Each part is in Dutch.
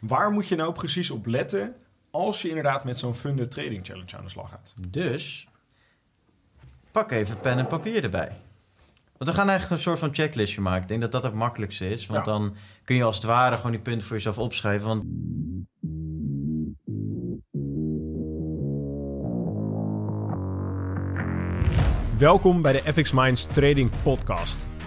Waar moet je nou precies op letten als je inderdaad met zo'n funded trading challenge aan de slag gaat? Dus pak even pen en papier erbij. Want we gaan eigenlijk een soort van checklistje maken. Ik denk dat dat het makkelijkste is. Want Ja. dan kun je als het ware gewoon die punten voor jezelf opschrijven. Want Welkom bij de FX Minds Trading Podcast.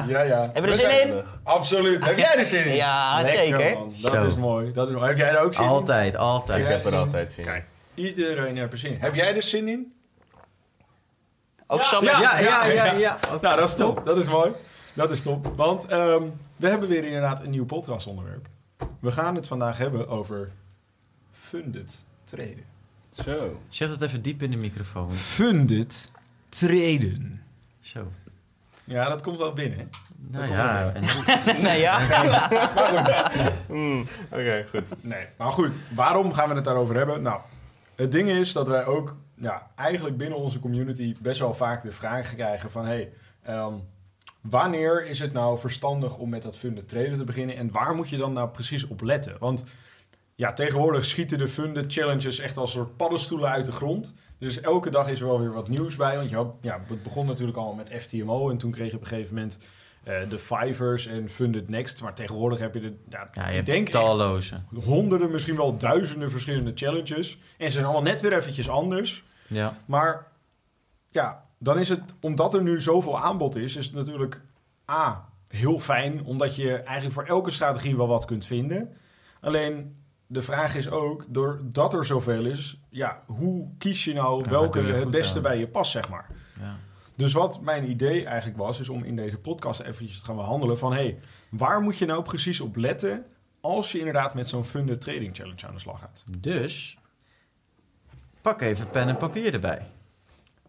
ja. Ja. Hebben we er zin in? Absoluut. Heb jij er zin in? Ja, Lekker, zeker. man. Dat Zo. is mooi. Dat is mooi. Heb jij er ook zin in? altijd, altijd. Ik heb er altijd zin in. Kijk, iedereen heeft er zin in. Heb jij er zin in? Ook Sam? Ja. Ja, ja, ja. Nou, dat is top. Dat is mooi. Dat is top. Want ehm, we hebben weer inderdaad een nieuw podcastonderwerp. We gaan het vandaag hebben over funded traden. Zo. Zeg dat even diep in de microfoon. Funded traden. Zo. Ja, dat komt wel binnen. hè? Nou ja, en Nee, ja. Mm, Oké, goed. Nee, maar goed, waarom gaan we het daarover hebben? Nou, het ding is dat wij ook ja, eigenlijk binnen onze community best wel vaak de vraag krijgen van... Hey, ehm, wanneer is het nou verstandig om met dat funded traden te beginnen en waar moet je dan nou precies op letten? Want ja, tegenwoordig schieten de funded challenges echt als soort paddenstoelen uit de grond. Dus elke dag is er wel weer wat nieuws bij. Want je had, ja, het begon natuurlijk al met FTMO en toen kreeg je op een gegeven moment eh, de Fivers en Funded Next. Maar tegenwoordig heb je de, ja, ja, je ik denk talloze. honderden, misschien wel duizenden verschillende challenges. En ze zijn allemaal net weer eventjes anders. Ja. Maar ja, dan is het, omdat er nu zoveel aanbod is, is het natuurlijk A, heel fijn, omdat je eigenlijk voor elke strategie wel wat kunt vinden. Alleen de vraag is ook, doordat er zoveel is, ja, hoe kies je nou Ja, welke je het beste aan? bij je past, zeg maar. ja. Dus wat mijn idee eigenlijk was, is om in deze podcast eventjes te gaan behandelen van... hey, waar moet je nou precies op letten als je inderdaad met zo'n funded trading challenge aan de slag gaat? Dus pak even pen en papier erbij.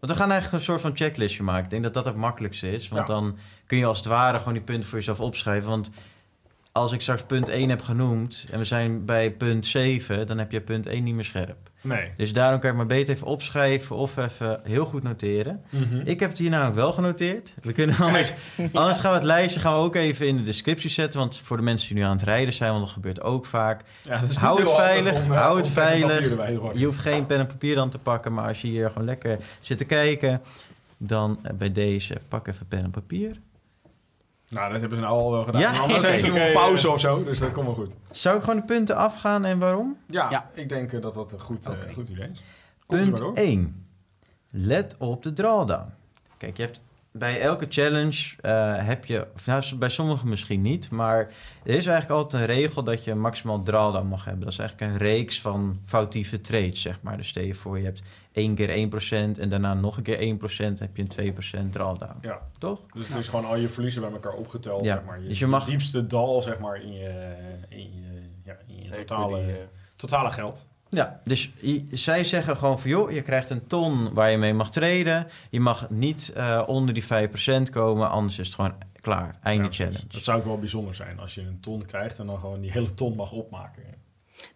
Want we gaan eigenlijk een soort van checklistje maken. Ik denk dat dat het makkelijkste is. Want Ja. dan kun je als het ware gewoon die punten voor jezelf opschrijven. Want als ik straks punt 1 heb genoemd en we zijn bij punt 7, dan heb je punt 1 niet meer scherp. Nee. Dus daarom kan je maar beter even opschrijven of even heel goed noteren. Ik heb het hier namelijk wel genoteerd. We kunnen anders, anders gaan we het lijstje gaan we ook even in de descriptie zetten. Want voor de mensen die nu aan het rijden zijn, want dat gebeurt ook vaak. Ja, dat is Hou het veilig, om, eh, hou om het veilig. Je hoeft geen pen en papier dan te pakken, maar als je hier gewoon lekker zit te kijken, dan eh, bij deze pak even pen en papier. Nou, dat hebben ze nou al wel gedaan. Ja? Maar Anders Oké. zetten ze een pauze ja. of zo, dus dat komt wel goed. Zou ik gewoon de punten afgaan en waarom? Ja, Ja. ik denk eh, dat dat een goed, eh, goed idee is. Komt u Punt maar door. 1. Let op de drawdown. Kijk, je hebt bij elke challenge eh, heb je, of nou, bij sommigen misschien niet, maar er is eigenlijk altijd een regel dat je maximaal drawdown mag hebben. Dat is eigenlijk een reeks van foutieve trades, zeg maar. Dus stel je voor, je hebt één keer 1% en daarna nog een keer 1%, heb je een 2% drawdown. Ja, Toch? dus het is gewoon al je verliezen bij elkaar opgeteld, Ja, zeg maar. Je, dus je mag- je diepste dal, zeg maar, in je, in je, ja, in je totale, eh, totale geld. Ja, dus zij zeggen gewoon van joh, je krijgt een ton waar je mee mag traden. Je mag niet eh, onder die 5% komen, anders is het gewoon klaar. Einde Ja, challenge. Dat zou ook wel bijzonder zijn als je een ton krijgt en dan gewoon die hele ton mag opmaken.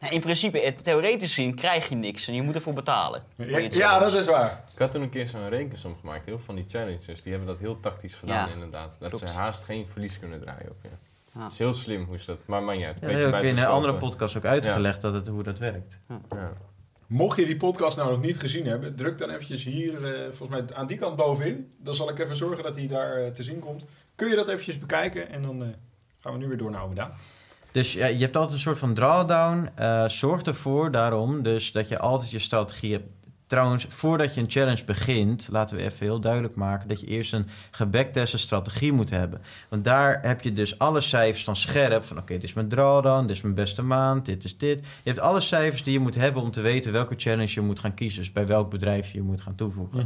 Nou, in principe, theoretisch gezien krijg je niks en je moet ervoor betalen. Ja, dat is waar. Ik had toen een keer zo'n rekensom gemaakt. Heel veel van die challenges, die hebben dat heel tactisch gedaan Ja, inderdaad. Dat klopt. ze haast geen verlies kunnen draaien op je. Ja. Het is heel slim hoe ze dat... Maar man, ja, dat heb ik in een andere podcast ook uitgelegd dat het, hoe dat werkt. Ja. Mocht je die podcast nou nog niet gezien hebben, druk dan eventjes hier, eh, volgens mij aan die kant bovenin. Dan zal ik even zorgen dat hij daar eh, te zien komt. Kun je dat eventjes bekijken en dan eh, gaan we nu weer door naar Omeda. Dus ja, je hebt altijd een soort van drawdown. Eh, zorg ervoor daarom dus dat je altijd je strategie hebt. Trouwens, voordat je een challenge begint, laten we even heel duidelijk maken dat je eerst een gebackteste strategie moet hebben. Want daar heb je dus alle cijfers van scherp. Van oké, dit is mijn drawdown, dit is mijn beste maand, dit is dit. Je hebt alle cijfers die je moet hebben om te weten welke challenge je moet gaan kiezen. Dus bij welk bedrijf je moet gaan toevoegen.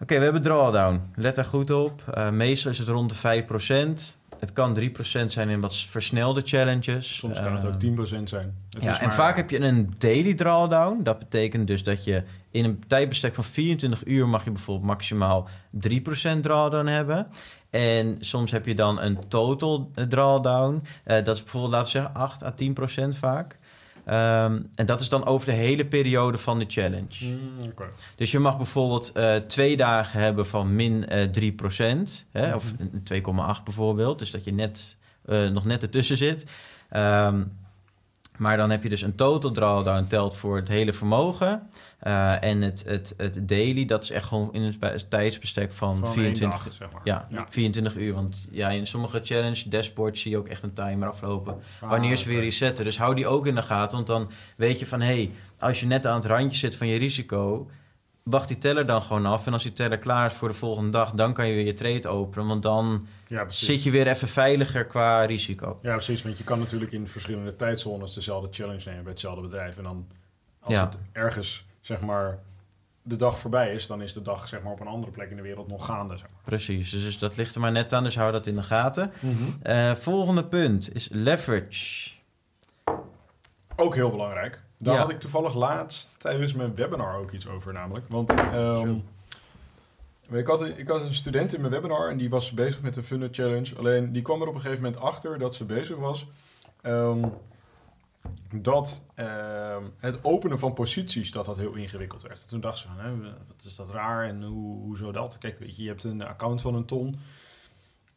Oké, we hebben drawdown. Let daar goed op. Eh, meestal is het rond de 5%. Het kan 3% zijn in wat versnelde challenges. Soms kan het ook 10% zijn. Het ja, is en maar- vaak heb je een daily drawdown. Dat betekent dus dat je in een tijdbestek van 24 uur mag je bijvoorbeeld maximaal 3% drawdown hebben. En soms heb je dan een total drawdown. Eh, dat is bijvoorbeeld, laten we zeggen, 8 à 10% vaak. Ehm, en dat is dan over de hele periode van de challenge. Mm. Dus je mag bijvoorbeeld eh, twee dagen hebben van min eh 3%, hè, of Mhm. een 2,8 bijvoorbeeld. Dus dat je net, eh, nog net ertussen zit. Ehm, maar dan heb je dus een total drawdown telt voor het hele vermogen. Eh, en het, het, het daily, dat is echt gewoon in een tijdsbestek van, Van één 24 dag, zeg maar. ja, Ja. 24 uur. Want ja, in sommige challenge dashboards zie je ook echt een timer aflopen. Ah, wanneer ze weer oké. resetten. Dus hou die ook in de gaten. Want dan weet je van... hé, hey, als je net aan het randje zit van je risico... wacht die teller dan gewoon af. En als die teller klaar is voor de volgende dag... dan kan je weer je trade openen. Want dan Ja, zit je weer even veiliger qua risico. Ja, precies. Want je kan natuurlijk in verschillende tijdzones dezelfde challenge nemen bij hetzelfde bedrijf. En dan als Ja. het ergens, zeg maar, de dag voorbij is, dan is de dag, zeg maar, op een andere plek in de wereld nog gaande, zeg maar. Precies, dus, dus dat ligt er maar net aan. Dus hou dat in de gaten. Eh, volgende punt is leverage. Ook heel belangrijk. Daar Ja. had ik toevallig laatst tijdens mijn webinar ook iets over namelijk. Want ehm, ik, had een, ik had een student in mijn webinar en die was bezig met een Funnel Challenge. Alleen die kwam er op een gegeven moment achter dat ze bezig was... ehm, dat ehm, het openen van posities dat dat heel ingewikkeld werd. Toen dacht ze van, hè, wat is dat raar en hoe, hoezo dat? Kijk, weet je, je hebt een account van een ton.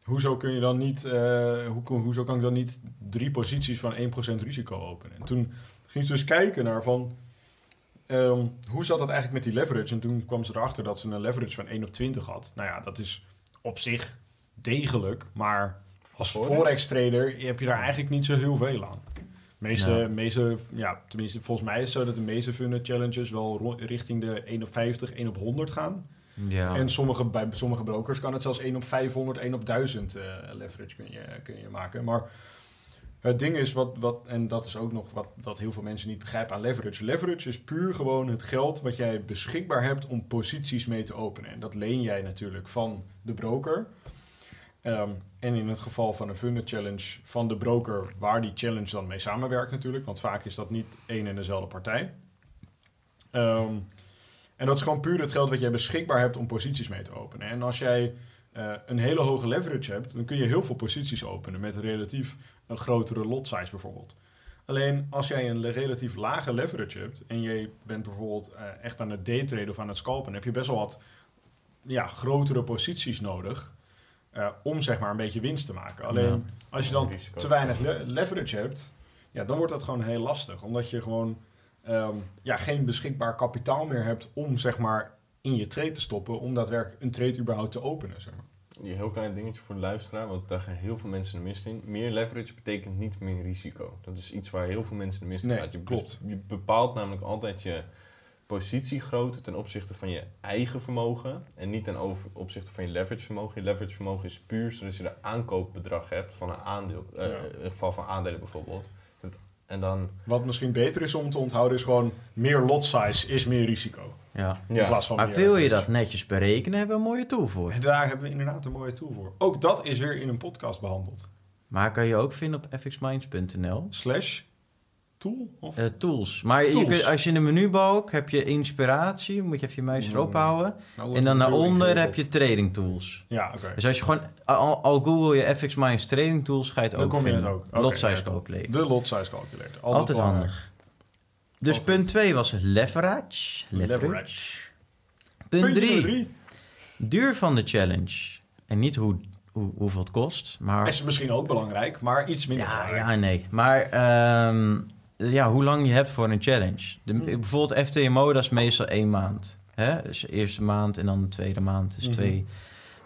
Hoezo kun je dan niet, eh, hoe, hoezo kan ik dan niet drie posities van 1% risico openen? En toen ging ze dus kijken naar van, ehm, hoe zat dat eigenlijk met die leverage? En toen kwam ze erachter dat ze een leverage van 1 op 20 had. Nou ja, dat is op zich degelijk, maar als Forex? trader heb je daar eigenlijk niet zo heel veel aan. Meeste, Ja. meeste, ja, tenminste, volgens mij is het zo dat de meeste funnel challenges wel richting de 1 op 50, 1 op 100 gaan. Ja. En sommige, bij sommige brokers kan het zelfs 1 op 500, 1 op 1000 eh, leverage kun je, kun je maken. Maar het ding is, wat, wat, en dat is ook nog wat, wat heel veel mensen niet begrijpen aan leverage. Leverage is puur gewoon het geld wat jij beschikbaar hebt om posities mee te openen. En dat leen jij natuurlijk van de broker. Ehm, en in het geval van een Funder Challenge van de broker waar die challenge dan mee samenwerkt natuurlijk. Want vaak is dat niet één en dezelfde partij. Ehm, en dat is gewoon puur het geld wat jij beschikbaar hebt om posities mee te openen. En als jij eh, een hele hoge leverage hebt, dan kun je heel veel posities openen met relatief een grotere lot size bijvoorbeeld. Alleen als jij een relatief lage leverage hebt en je bent bijvoorbeeld eh, echt aan het daytraden of aan het scalpen, heb je best wel wat ja, grotere posities nodig eh, om zeg maar een beetje winst te maken. Alleen Ja. als je dan te weinig le- leverage hebt, ja, dan wordt dat gewoon heel lastig. Omdat je gewoon ehm, ja, geen beschikbaar kapitaal meer hebt om zeg maar in je trade te stoppen, om daadwerkelijk een trade überhaupt te openen. Zeg maar. Een heel klein dingetje voor de luisteraar, want daar gaan heel veel mensen de mist in. Meer leverage betekent niet meer risico. Dat is iets waar heel veel mensen de mist in Nee, gaat. Je, klopt. je bepaalt namelijk altijd je positiegrootte ten opzichte van je eigen vermogen en niet ten over, opzichte van je leverage vermogen. Je leverage vermogen is puur zodat je de aankoopbedrag hebt van een aandeel, eh, in het geval van aandelen bijvoorbeeld. En dan, Wat misschien beter is om te onthouden, is gewoon meer lot size is meer risico. Ja. In plaats van Maar wil je dat netjes berekenen, hebben we een mooie tool voor. En daar hebben we inderdaad een mooie tool voor. Ook dat is weer in een podcast behandeld. Maar kan je ook vinden op fxminds.nl. Slash tool? Of? Eh, tools. Maar je Tools. kunt, als je in de menubalk heb je inspiratie, moet je even je muis erop Mm. houden. Nou, En dan heel daaronder heb je trading tools. Ja, oké. Dus als je gewoon, al, al google je FX Minds trading tools, ga je het Dan ook kom je vinden. het ook. Lot size calculator. De lot size calculator. Altijd belangrijk. handig. Dus Altijd. punt 2 was leverage. leverage. Leverage. Punt Puntje 3, nummer drie. duur van de challenge. En niet hoe, hoe, hoeveel het kost, maar... Is misschien ook belangrijk, maar iets minder Ja, belangrijk. ja, nee. Maar ehm, ja, hoe lang je hebt voor een challenge. De, Hmm. Bijvoorbeeld FTMO, dat is meestal één maand. Hè? Dus de eerste maand en dan de tweede maand. Dus Mhm. twee,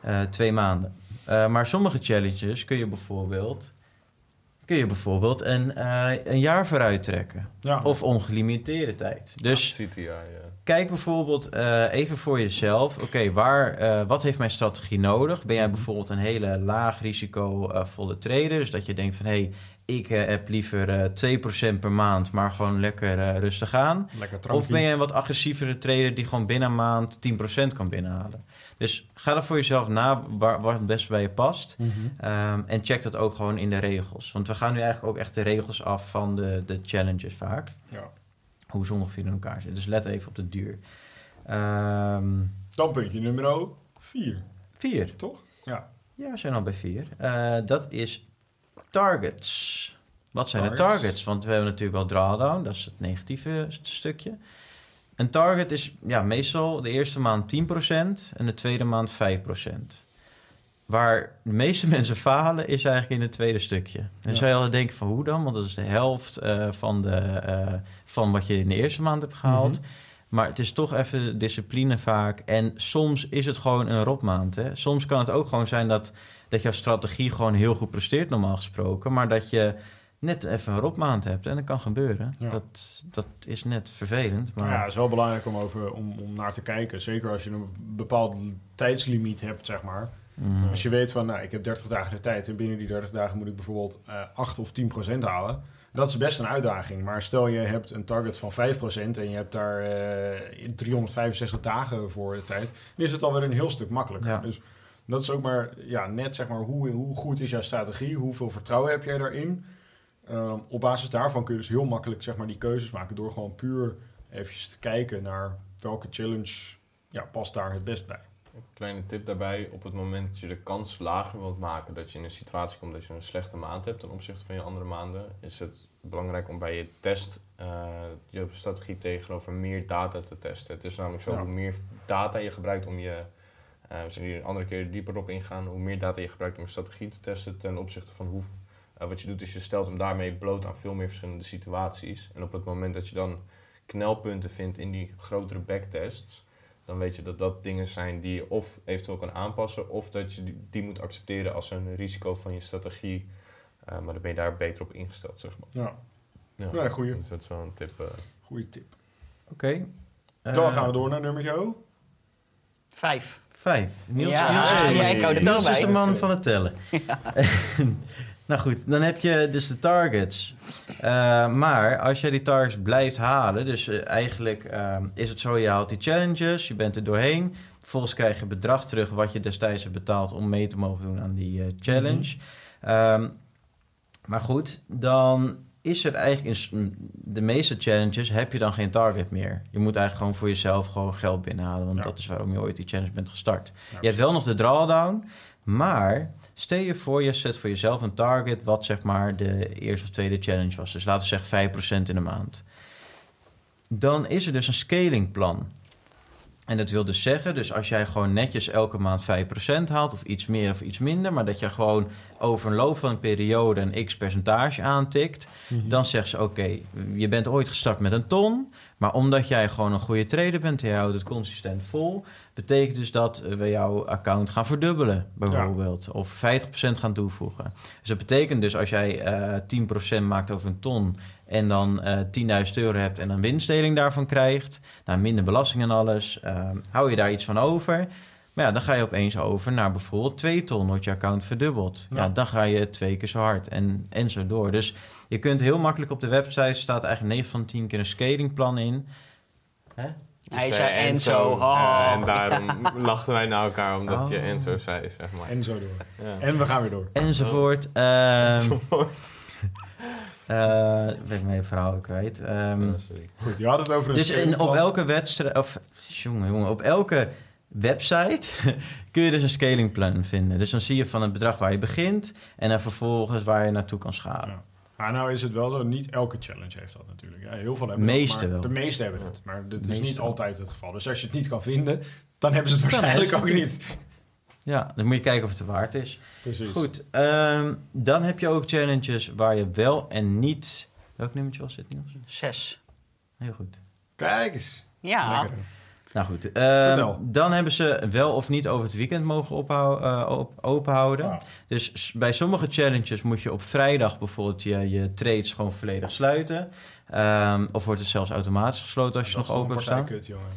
eh, twee maanden. Eh, maar sommige challenges kun je bijvoorbeeld... Kun je bijvoorbeeld een, eh, een jaar vooruit trekken. Ja. Of ongelimiteerde tijd. Dus CTI, ja. kijk bijvoorbeeld eh, even voor jezelf. Oké, waar, eh, wat heeft mijn strategie nodig? Ben jij bijvoorbeeld een hele laag risicovolle trader? Dus dat je denkt van... hé, hey, ik heb liever eh 2% per maand, maar gewoon lekker eh, rustig aan. Lekker Of ben je een wat agressievere trader die gewoon binnen een maand 10% kan binnenhalen. Dus ga er voor jezelf na waar, waar het best bij je past. Mhm. Ehm, en check dat ook gewoon in de regels. Want we gaan nu eigenlijk ook echt de regels af van de, de challenges vaak. Ja. Hoe ze ongeveer in elkaar zitten. Dus let even op de duur. Ehm Dan puntje nummer 4, vier. toch? Ja. Ja, we zijn al bij vier. Eh, dat is targets. Wat zijn de Targets. targets? Want we hebben natuurlijk wel drawdown, dat is het negatieve st- stukje. Een target is ja, meestal de eerste maand 10% en de tweede maand 5%. Waar de meeste mensen falen is eigenlijk in het tweede stukje. En Ja. zou je al denken van hoe dan? Want dat is de helft eh, van, de, eh, van wat je in de eerste maand hebt gehaald. Mhm. Maar het is toch even discipline vaak. En soms is het gewoon een rotmaand. Hè? Soms kan het ook gewoon zijn dat, dat jouw strategie gewoon heel goed presteert, normaal gesproken. Maar dat je net even een rotmaand hebt. En dat kan gebeuren. Ja. Dat, dat is net vervelend. Maar ja, het is wel belangrijk om, over, om, om naar te kijken. Zeker als je een bepaald tijdslimiet hebt, zeg maar. mm, Als je weet van, nou, ik heb 30 dagen de tijd... en binnen die 30 dagen moet ik bijvoorbeeld eh 8 of 10 procent halen. Dat is best een uitdaging. Maar stel je hebt een target van 5 procent... en je hebt daar eh 365 dagen voor de tijd... dan is het alweer een heel stuk makkelijker. Ja. Dus dat is ook maar ja, net zeg maar, hoe, hoe goed is jouw strategie? Hoeveel vertrouwen heb jij daarin? Ehm, op basis daarvan kun je dus heel makkelijk zeg maar, die keuzes maken... door gewoon puur eventjes te kijken naar welke challenge ja, past daar het best bij. Een kleine tip daarbij, op het moment dat je de kans lager wilt maken dat je in een situatie komt dat je een slechte maand hebt ten opzichte van je andere maanden, is het belangrijk om bij je test eh, je strategie tegenover meer data te testen. Het is namelijk zo, Ja. hoe meer data je gebruikt om je, eh, we zullen hier een andere keer dieper op ingaan, hoe meer data je gebruikt om je strategie te testen ten opzichte van hoe, eh, wat je doet is je stelt hem daarmee bloot aan veel meer verschillende situaties. En op het moment dat je dan knelpunten vindt in die grotere backtests, dan weet je dat dat dingen zijn die je of eventueel kan aanpassen, of dat je die, moet accepteren als een risico van je strategie. Eh, maar dan ben je daar beter op ingesteld, zeg maar. Ja, Ja, Ja, goeie. Dus dat is wel een tip. eh. goede tip. Oké. Dan gaan we door naar nummer O. Vijf. Vijf. Niels, Ja, Niels, ja, is, ja, ik hou er Niels is de man van het tellen. nou goed, dan heb je dus de targets. Eh, maar als je die targets blijft halen, dus eh, eigenlijk eh, is het zo, je haalt die challenges, je bent er doorheen. Vervolgens krijg je bedrag terug wat je destijds hebt betaald om mee te mogen doen aan die challenge. Ehm, maar goed, dan is er eigenlijk in de meeste challenges heb je dan geen target meer. Je moet eigenlijk gewoon voor jezelf gewoon geld binnenhalen, want Ja. dat is waarom je ooit die challenge bent gestart. Ja, Je hebt wel nog de drawdown, maar stel je voor, je zet voor jezelf een target wat zeg maar de eerste of tweede challenge was. Dus laten we zeggen 5% in de maand. Dan is er dus een scalingplan. En dat wil dus zeggen, dus als jij gewoon netjes elke maand 5% haalt, of iets meer of iets minder, maar dat je gewoon over een loop van een periode een x percentage aantikt, Mhm. dan zegt ze: Oké, je bent ooit gestart met een ton. Maar omdat jij gewoon een goede trader bent en je houdt het consistent vol, betekent dus dat we jouw account gaan verdubbelen, bijvoorbeeld. Of 50% gaan toevoegen. Dus dat betekent dus als jij eh 10% maakt over een ton en dan eh 10.000 euro hebt en een winstdeling daarvan krijgt, nou, minder belasting en alles, eh, hou je daar iets van over. Maar ja, dan ga je opeens over naar bijvoorbeeld 2 ton, wordt je account verdubbeld. Ja. Ja. dan ga je twee keer zo hard en, en zo door. Dus je kunt heel makkelijk op de website, staat eigenlijk 9 van 10 keer een scalingplan in. Hè? Hij Dus, zei eh, Enzo. eh, en daarom lachten wij naar elkaar omdat je Oh. Enzo zei, zeg maar. En zo door. Ja. En we gaan weer door. Enzovoort. Ehm eh, ben ik mijn verhaal kwijt. Ehm. Goed, je had het over een dus in, op elke wedstrijd, of jongen, jongen, op elke website kun je dus een scalingplan vinden. Dus dan zie je van het bedrag waar je begint en dan vervolgens waar je naartoe kan schalen. Ja. Maar nou is het wel zo, niet elke challenge heeft dat natuurlijk. Ja, heel veel hebben Meeste dat, maar wel. De meeste hebben het, maar dat is niet wel. altijd het geval. Dus als je het niet kan vinden, dan hebben ze het waarschijnlijk ook niet. Ja, dan moet je kijken of het te waard is. Precies. Goed, ehm, dan heb je ook challenges waar je wel en niet... Welk nummertje was dit, Niels? Zes. Heel goed. Kijk eens. Ja. Lekker. Nou goed, ehm, dan hebben ze wel of niet over het weekend mogen ophou- eh, op, open houden. Wauw. Dus bij sommige challenges moet je op vrijdag bijvoorbeeld je, je trades gewoon volledig sluiten. Ehm, of wordt het zelfs automatisch gesloten als je Dat is nog open hebt staan? kut, jongen.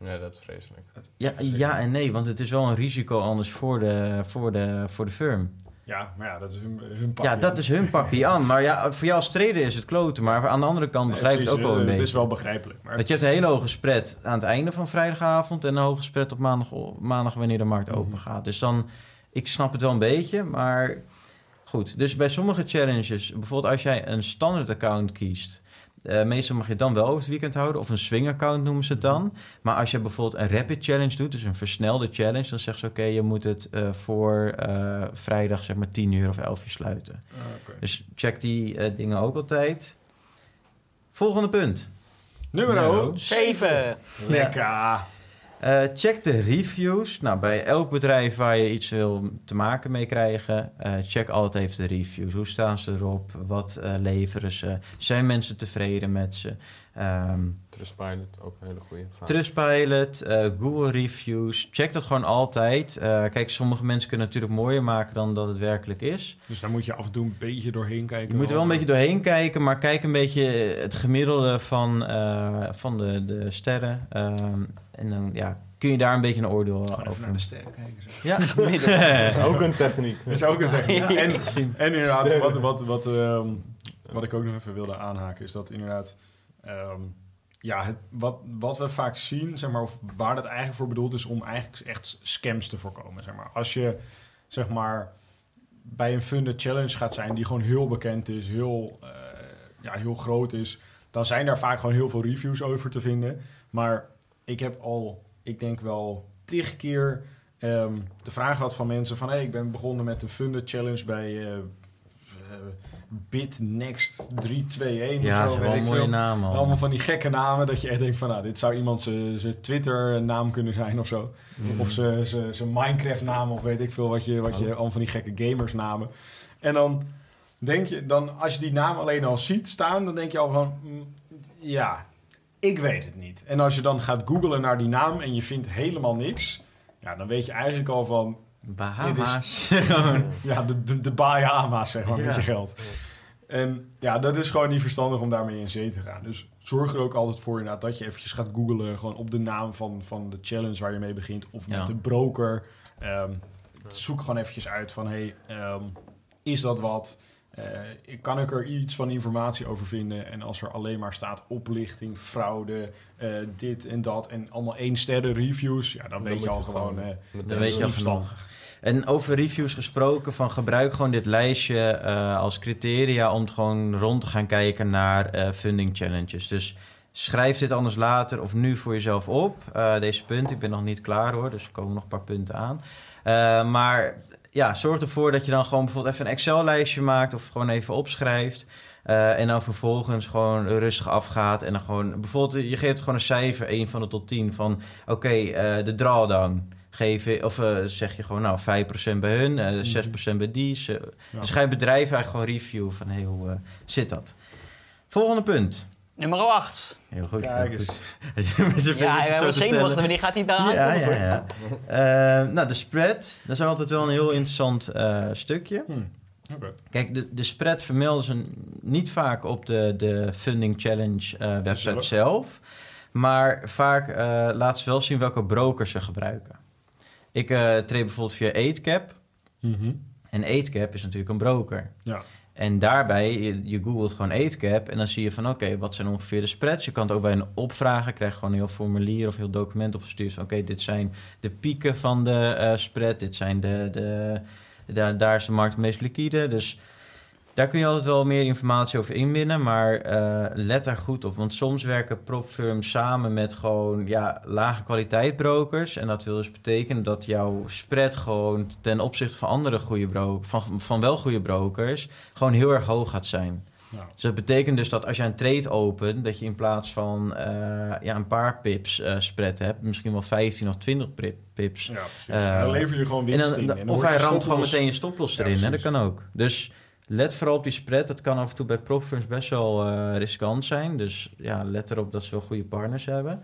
Ja, dat is vreselijk. Ja, ja en nee, want het is wel een risico anders voor de, voor de, voor de firm. Ja, maar ja, dat is hun, hun pak. Ja, dat is hun pakje aan. Maar ja, voor jou als trader is het kloten. Maar aan de andere kant begrijp ik het ook wel een Het beetje. is wel begrijpelijk. Maar Dat je hebt een hele hoge spread aan het einde van vrijdagavond... en een hoge spread op maandag, maandag wanneer de markt Mhm. open gaat. Dus dan, ik snap het wel een beetje, maar goed. Dus bij sommige challenges, bijvoorbeeld als jij een standaard account kiest... eh, meestal mag je het dan wel over het weekend houden, of een swing account noemen ze het dan. Maar als je bijvoorbeeld een rapid challenge doet, dus een versnelde challenge... dan zeggen ze oké, je moet het eh, voor eh, vrijdag zeg maar 10 uur of 11 uur sluiten. Ah, oké. Dus check die eh, dingen ook altijd. Volgende punt. Nummer Nummer 7. Lekker. Eh, check de reviews. Nou, bij elk bedrijf waar je iets wil te maken mee krijgen, eh, check altijd even de reviews. Hoe staan ze erop? Wat eh, leveren ze? Zijn mensen tevreden met ze? Ehm, Trustpilot, ook een hele goede. Trustpilot, eh, Google reviews. Check dat gewoon altijd. Eh, kijk, sommige mensen kunnen het natuurlijk mooier maken dan dat het werkelijk is. Dus daar moet je af en toe een beetje doorheen kijken. Je moet er wel een beetje doorheen kijken, maar kijk een beetje het gemiddelde van, eh, van de, de sterren. Ehm, en dan ja, kun je daar een beetje een oordeel Gewoon over naar de sterren kijken. zo. Ja, Dat is ook een techniek. Dat is ook een techniek. En, en inderdaad, wat, wat, wat, ehm, wat ik ook nog even wilde aanhaken, is dat inderdaad... ehm, ja, wat, wat we vaak zien, zeg maar, of waar dat eigenlijk voor bedoeld is... om eigenlijk echt scams te voorkomen, zeg maar. Als je, zeg maar, bij een funded challenge gaat zijn... die gewoon heel bekend is, heel, eh, ja, heel groot is... dan zijn daar vaak gewoon heel veel reviews over te vinden. Maar ik heb al, ik denk wel tig keer ehm, de vraag gehad van mensen van... hey, ik ben begonnen met een funded challenge bij eh eh, BitNext 321 ja of zo, is wel een mooie naam. Allemaal van die gekke namen dat je echt denkt van... nou, dit zou iemand zijn Twitter-naam kunnen zijn of zo. Mhm. Of zijn- zijn Minecraft-naam of weet ik veel wat je... Wat je allemaal van die gekke gamersnamen. En dan denk je... Dan, als je die naam alleen al ziet staan, dan denk je al van... mm, ja, ik weet het niet. En als je dan gaat googlen naar die naam en je vindt helemaal niks... Ja, dan weet je eigenlijk al van... Bahama's. Ja, de, de, de Bahama's, zeg maar, met je geld. En ja, dat is gewoon niet verstandig om daarmee in zee te gaan. Dus zorg er ook altijd voor inderdaad dat je eventjes gaat googlen... gewoon op de naam van, van de challenge waar je mee begint... of met Ja. de broker. Ehm, zoek gewoon eventjes uit van... hey, ehm, is dat wat? Eh, kan ik er iets van informatie over vinden? En als er alleen maar staat oplichting, fraude, eh, dit en dat... en allemaal één sterren reviews... ja, dan, Dan weet je al gewoon... gewoon, eh, Dan weet je al genoeg. En over reviews gesproken, van gebruik gewoon dit lijstje eh, als criteria om gewoon rond te gaan kijken naar eh, funding challenges. Dus schrijf dit anders later of nu voor jezelf op. Eh, deze punten, ik ben nog niet klaar hoor, dus er komen nog een paar punten aan. Eh, maar ja, zorg ervoor dat je dan gewoon bijvoorbeeld even een Excel-lijstje maakt of gewoon even opschrijft. Eh, en dan vervolgens gewoon rustig afgaat. En dan gewoon, bijvoorbeeld, je geeft gewoon een cijfer, 1 van de tot 10, van oké, eh, de drawdown. Je, of eh, zeg je gewoon, nou, 5% bij hun, eh 6% bij die. Ze- Ja. Dus ga je bedrijf eigenlijk gewoon review van, hey, hoe zit dat? Volgende punt. Nummer 8. Heel goed. Kijk heel eens. goed. Ja, hij was zenuwachtig. tellen. Wanneer gaat hij daar Ja, ja, ja. Eh, nou, de spread, dat is altijd wel een heel interessant eh, stukje. Hmm. Oké. Kijk, de, de spread vermelden ze niet vaak op de, de Funding Challenge eh, website Zelf. zelf. Maar vaak eh laten ze wel zien welke brokers ze gebruiken. Ik eh treed bijvoorbeeld via 8cap. Mhm. En 8cap is natuurlijk een broker. Ja. En daarbij, je, googelt gewoon 8cap en dan zie je van oké, wat zijn ongeveer de spreads? Je kan het ook bij een opvragen, krijg gewoon een heel formulier of heel document opgestuurd van oké, dit zijn de pieken van de eh, spread, dit zijn de, de, daar daar is de markt meest liquide. Dus daar kun je altijd wel meer informatie over inbinnen, maar eh, let daar goed op. Want soms werken propfirms samen met gewoon ja, lage kwaliteit brokers. En dat wil dus betekenen dat jouw spread gewoon ten opzichte van andere goede brokers, van, van wel goede brokers, gewoon heel erg hoog gaat zijn. Ja. Dus dat betekent dus dat als je een trade opent, dat je in plaats van eh, ja, een paar pips eh, spread hebt, misschien wel 15 of 20 pri- pips. Ja, precies. Dan lever je gewoon En winst dan, in. dan- En dan of hij ramt gewoon meteen je stoploss Ja, erin, hè? dat kan ook. Dus let vooral op die spread. Dat kan af en toe bij propfirms best wel eh, riskant zijn. Dus ja, let erop dat ze wel goede partners hebben.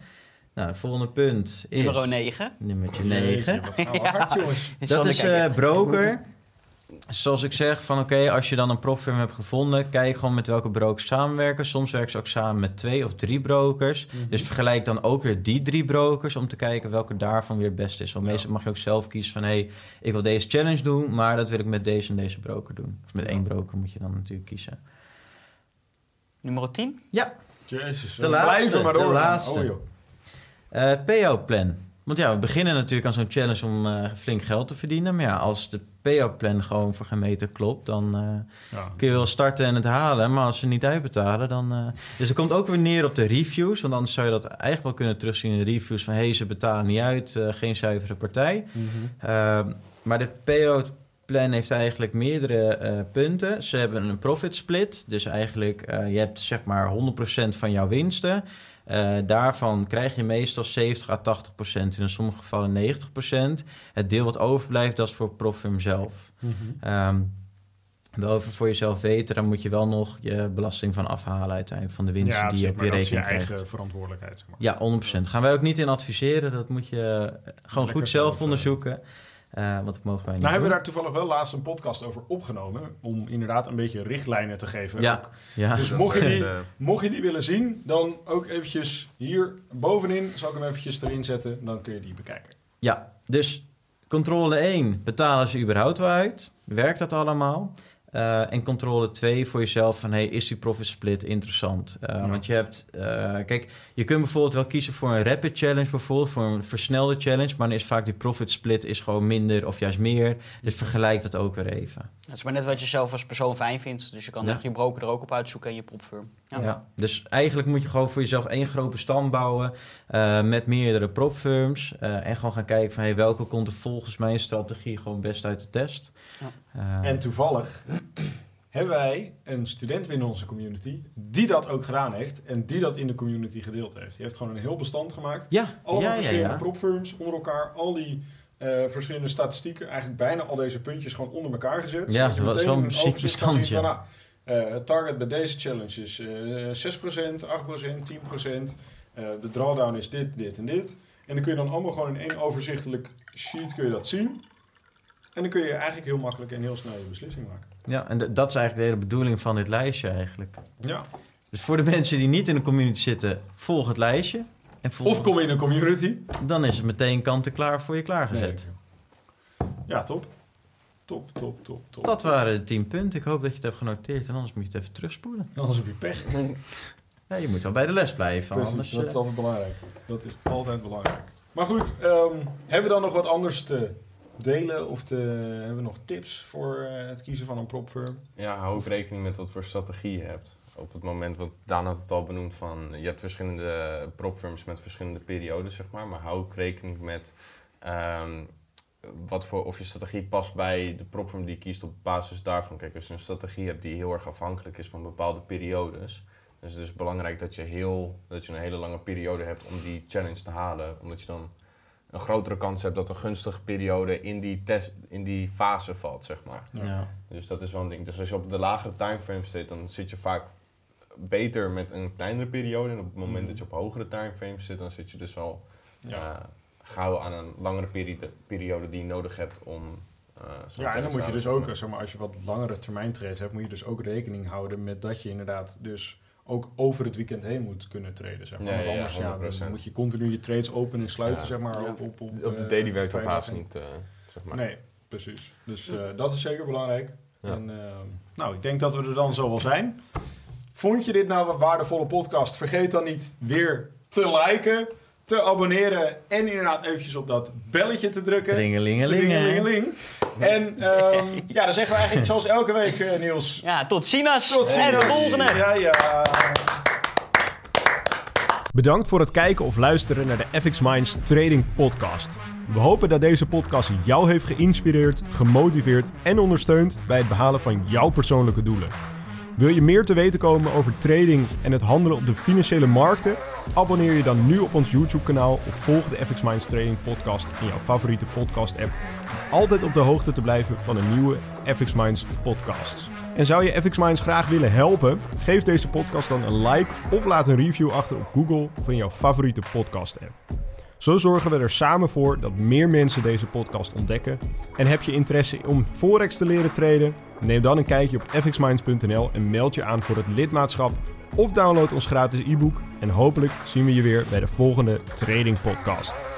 Nou, het volgende punt is... Nummer 9. Nummertje Jeetje, 9. wat gaan we hard, jongens. Dat is eh, broker. Zoals ik zeg, van oké, als je dan een propfirm hebt gevonden, kijk gewoon met welke brokers samenwerken. Soms werken ze ook samen met twee of drie brokers. Dus vergelijk dan ook weer die drie brokers om te kijken welke daarvan weer het beste is. Want Ja. meestal mag je ook zelf kiezen van hé, hey, ik wil deze challenge doen, maar dat wil ik met deze en deze broker doen. Of met Ja. één broker moet je dan natuurlijk kiezen. Nummer 10? Ja, Jezus, De laatste, blijven maar de doorgaan. laatste. Oh. Eh payout-plan. Want ja, we beginnen natuurlijk aan zo'n challenge om eh, flink geld te verdienen. Maar ja, als de payout-plan gewoon voor geen meter klopt, dan eh, Ja. kun je wel starten en het halen. Maar als ze niet uitbetalen, dan... eh, Dus het komt ook weer neer op de reviews. Want anders zou je dat eigenlijk wel kunnen terugzien in de reviews van... hé, hey, ze betalen niet uit, geen zuivere partij. Mhm. Ehm, maar de payout plan heeft eigenlijk meerdere punten. Ze hebben een profit split. Dus eigenlijk, eh, je hebt zeg maar 100% van jouw winsten. Eh, daarvan krijg je meestal 70 à 80 procent, in sommige gevallen 90 procent. Het deel wat overblijft, dat is voor Profirm zelf. Mhm. Ehm wel even voor jezelf weten, dan moet je wel nog je belasting van afhalen uiteindelijk van de winsten die je op je dat is je rekening eigen krijgt. verantwoordelijkheid. Zeg maar. Ja, 100%. Gaan wij ook niet in adviseren, dat moet je eh, gewoon Lekker goed zelf eh, onderzoeken. Want dat mogen wij niet Nou hebben we daar toevallig wel laatst een podcast over opgenomen. Om inderdaad een beetje richtlijnen te geven. Ja, ook. ja. Dus mocht je, die, Eh, mocht je die willen zien, dan ook eventjes hier bovenin. Zal ik hem eventjes erin zetten. Dan kun je die bekijken. Ja, dus controle 1, betalen ze überhaupt wel uit? Werkt dat allemaal? Eh, en controle 2 voor jezelf van, hey, is die profit split interessant? Eh, Ja. Want je hebt, eh, kijk, je kunt bijvoorbeeld wel kiezen voor een rapid challenge bijvoorbeeld, voor een versnelde challenge, maar dan is vaak die profit split is gewoon minder of juist meer. Dus vergelijk dat ook weer even. Dat is maar net wat je zelf als persoon fijn vindt. Dus je kan Ja. echt je broker er ook op uitzoeken en je propfirm. Ja. Ja. Dus eigenlijk moet je gewoon voor jezelf één grote stand bouwen eh, met meerdere propfirms. eh, en gewoon gaan kijken van hey, welke komt er volgens mijn strategie gewoon best uit de test. Ja. Eh, En toevallig hebben wij een student binnen onze community die dat ook gedaan heeft. En die dat in de community gedeeld heeft. Die heeft gewoon een heel bestand gemaakt. ja, Allemaal ja, ja, verschillende ja. propfirms onder elkaar. Al die eh, verschillende statistieken. Eigenlijk bijna al deze puntjes gewoon onder elkaar gezet. Ja, dat is wel een ziek van, nou, eh, het target bij deze challenge is eh 6%, 8%, 10%. Eh, de drawdown is dit, dit en dit. En dan kun je dan allemaal gewoon in één overzichtelijk sheet kun je dat zien. En dan kun je eigenlijk heel makkelijk en heel snel je beslissing maken. Ja, en d- dat is eigenlijk de hele bedoeling van dit lijstje eigenlijk. Ja. Dus voor de mensen die niet in de community zitten, volg het lijstje. En volg, Of kom in een community. dan is het meteen kant-en-klaar voor je klaargezet. Ja, top. Top, top, top, top. Dat waren de 10 punten. Ik hoop dat je het hebt genoteerd en anders moet je het even terugspoelen. Anders heb je pech. Ja, je moet wel bij de les blijven. Precies, anders, dat is eh, altijd belangrijk. Dat is altijd belangrijk. Maar goed, ehm, hebben we dan nog wat anders te delen? Of te, hebben we nog tips voor eh, het kiezen van een propfirm? Ja, hou ook rekening met wat voor strategie je hebt. Op het moment, want Daan had het al benoemd van, je hebt verschillende propfirms met verschillende periodes, zeg maar. Maar hou ook rekening met ehm, wat voor, of je strategie past bij de propfirm die je kiest op basis daarvan. Kijk, als je een strategie hebt die heel erg afhankelijk is van bepaalde periodes, dus het is belangrijk dat je, heel, dat je een hele lange periode hebt om die challenge te halen. Omdat je dan een grotere kans hebt dat een gunstige periode in die, test, in die fase valt, zeg maar. ja. Dus dat is wel een ding. Dus als je op de lagere timeframe zit, dan zit je vaak beter met een kleinere periode. En op het moment dat je op hogere timeframes zit, dan zit je dus al Ja. eh, gauw aan een langere peri- periode die je nodig hebt om... zo'n Ja, en dan moet je dus ook, zeg eh, zeg maar, als je wat langere termijn trades hebt, moet je dus ook rekening houden met dat je inderdaad dus ook over het weekend heen moet kunnen traden. Zeg maar. Ja, Want ja, anders ja, 100%. dan moet je continu je trades openen en sluiten, Ja. zeg maar. Ja. Op, op, op. Op de eh, daily werkt dat haast niet, eh, zeg maar. Nee, precies. Dus eh, dat is zeker belangrijk. Ja. En, eh, nou, ik denk dat we er dan zo wel zijn. Vond je dit nou een waardevolle podcast? Vergeet dan niet weer te liken, te abonneren en inderdaad eventjes op dat belletje te drukken. Dringelingeling. Dringelingeling. En ehm, ja, dan zeggen we eigenlijk zoals elke week, eh, Niels. Ja, tot ziens. Tot ziens. En de volgende. Ja, ja. Bedankt voor het kijken of luisteren naar de FX Minds Trading Podcast. We hopen dat deze podcast jou heeft geïnspireerd, gemotiveerd en ondersteund bij het behalen van jouw persoonlijke doelen. Wil je meer te weten komen over trading en het handelen op de financiële markten? Abonneer je dan nu op ons YouTube-kanaal of volg de FX Minds Trading Podcast in jouw favoriete podcast-app. Altijd op de hoogte te blijven van de nieuwe FX Minds podcasts. En zou je FX Minds graag willen helpen? Geef deze podcast dan een like of laat een review achter op Google of in jouw favoriete podcast-app. Zo zorgen we er samen voor dat meer mensen deze podcast ontdekken. En heb je interesse om Forex te leren traden? Neem dan een kijkje op fxminds.nl en meld je aan voor het lidmaatschap. Of download ons gratis e-book. En hopelijk zien we je weer bij de volgende Trading Podcast.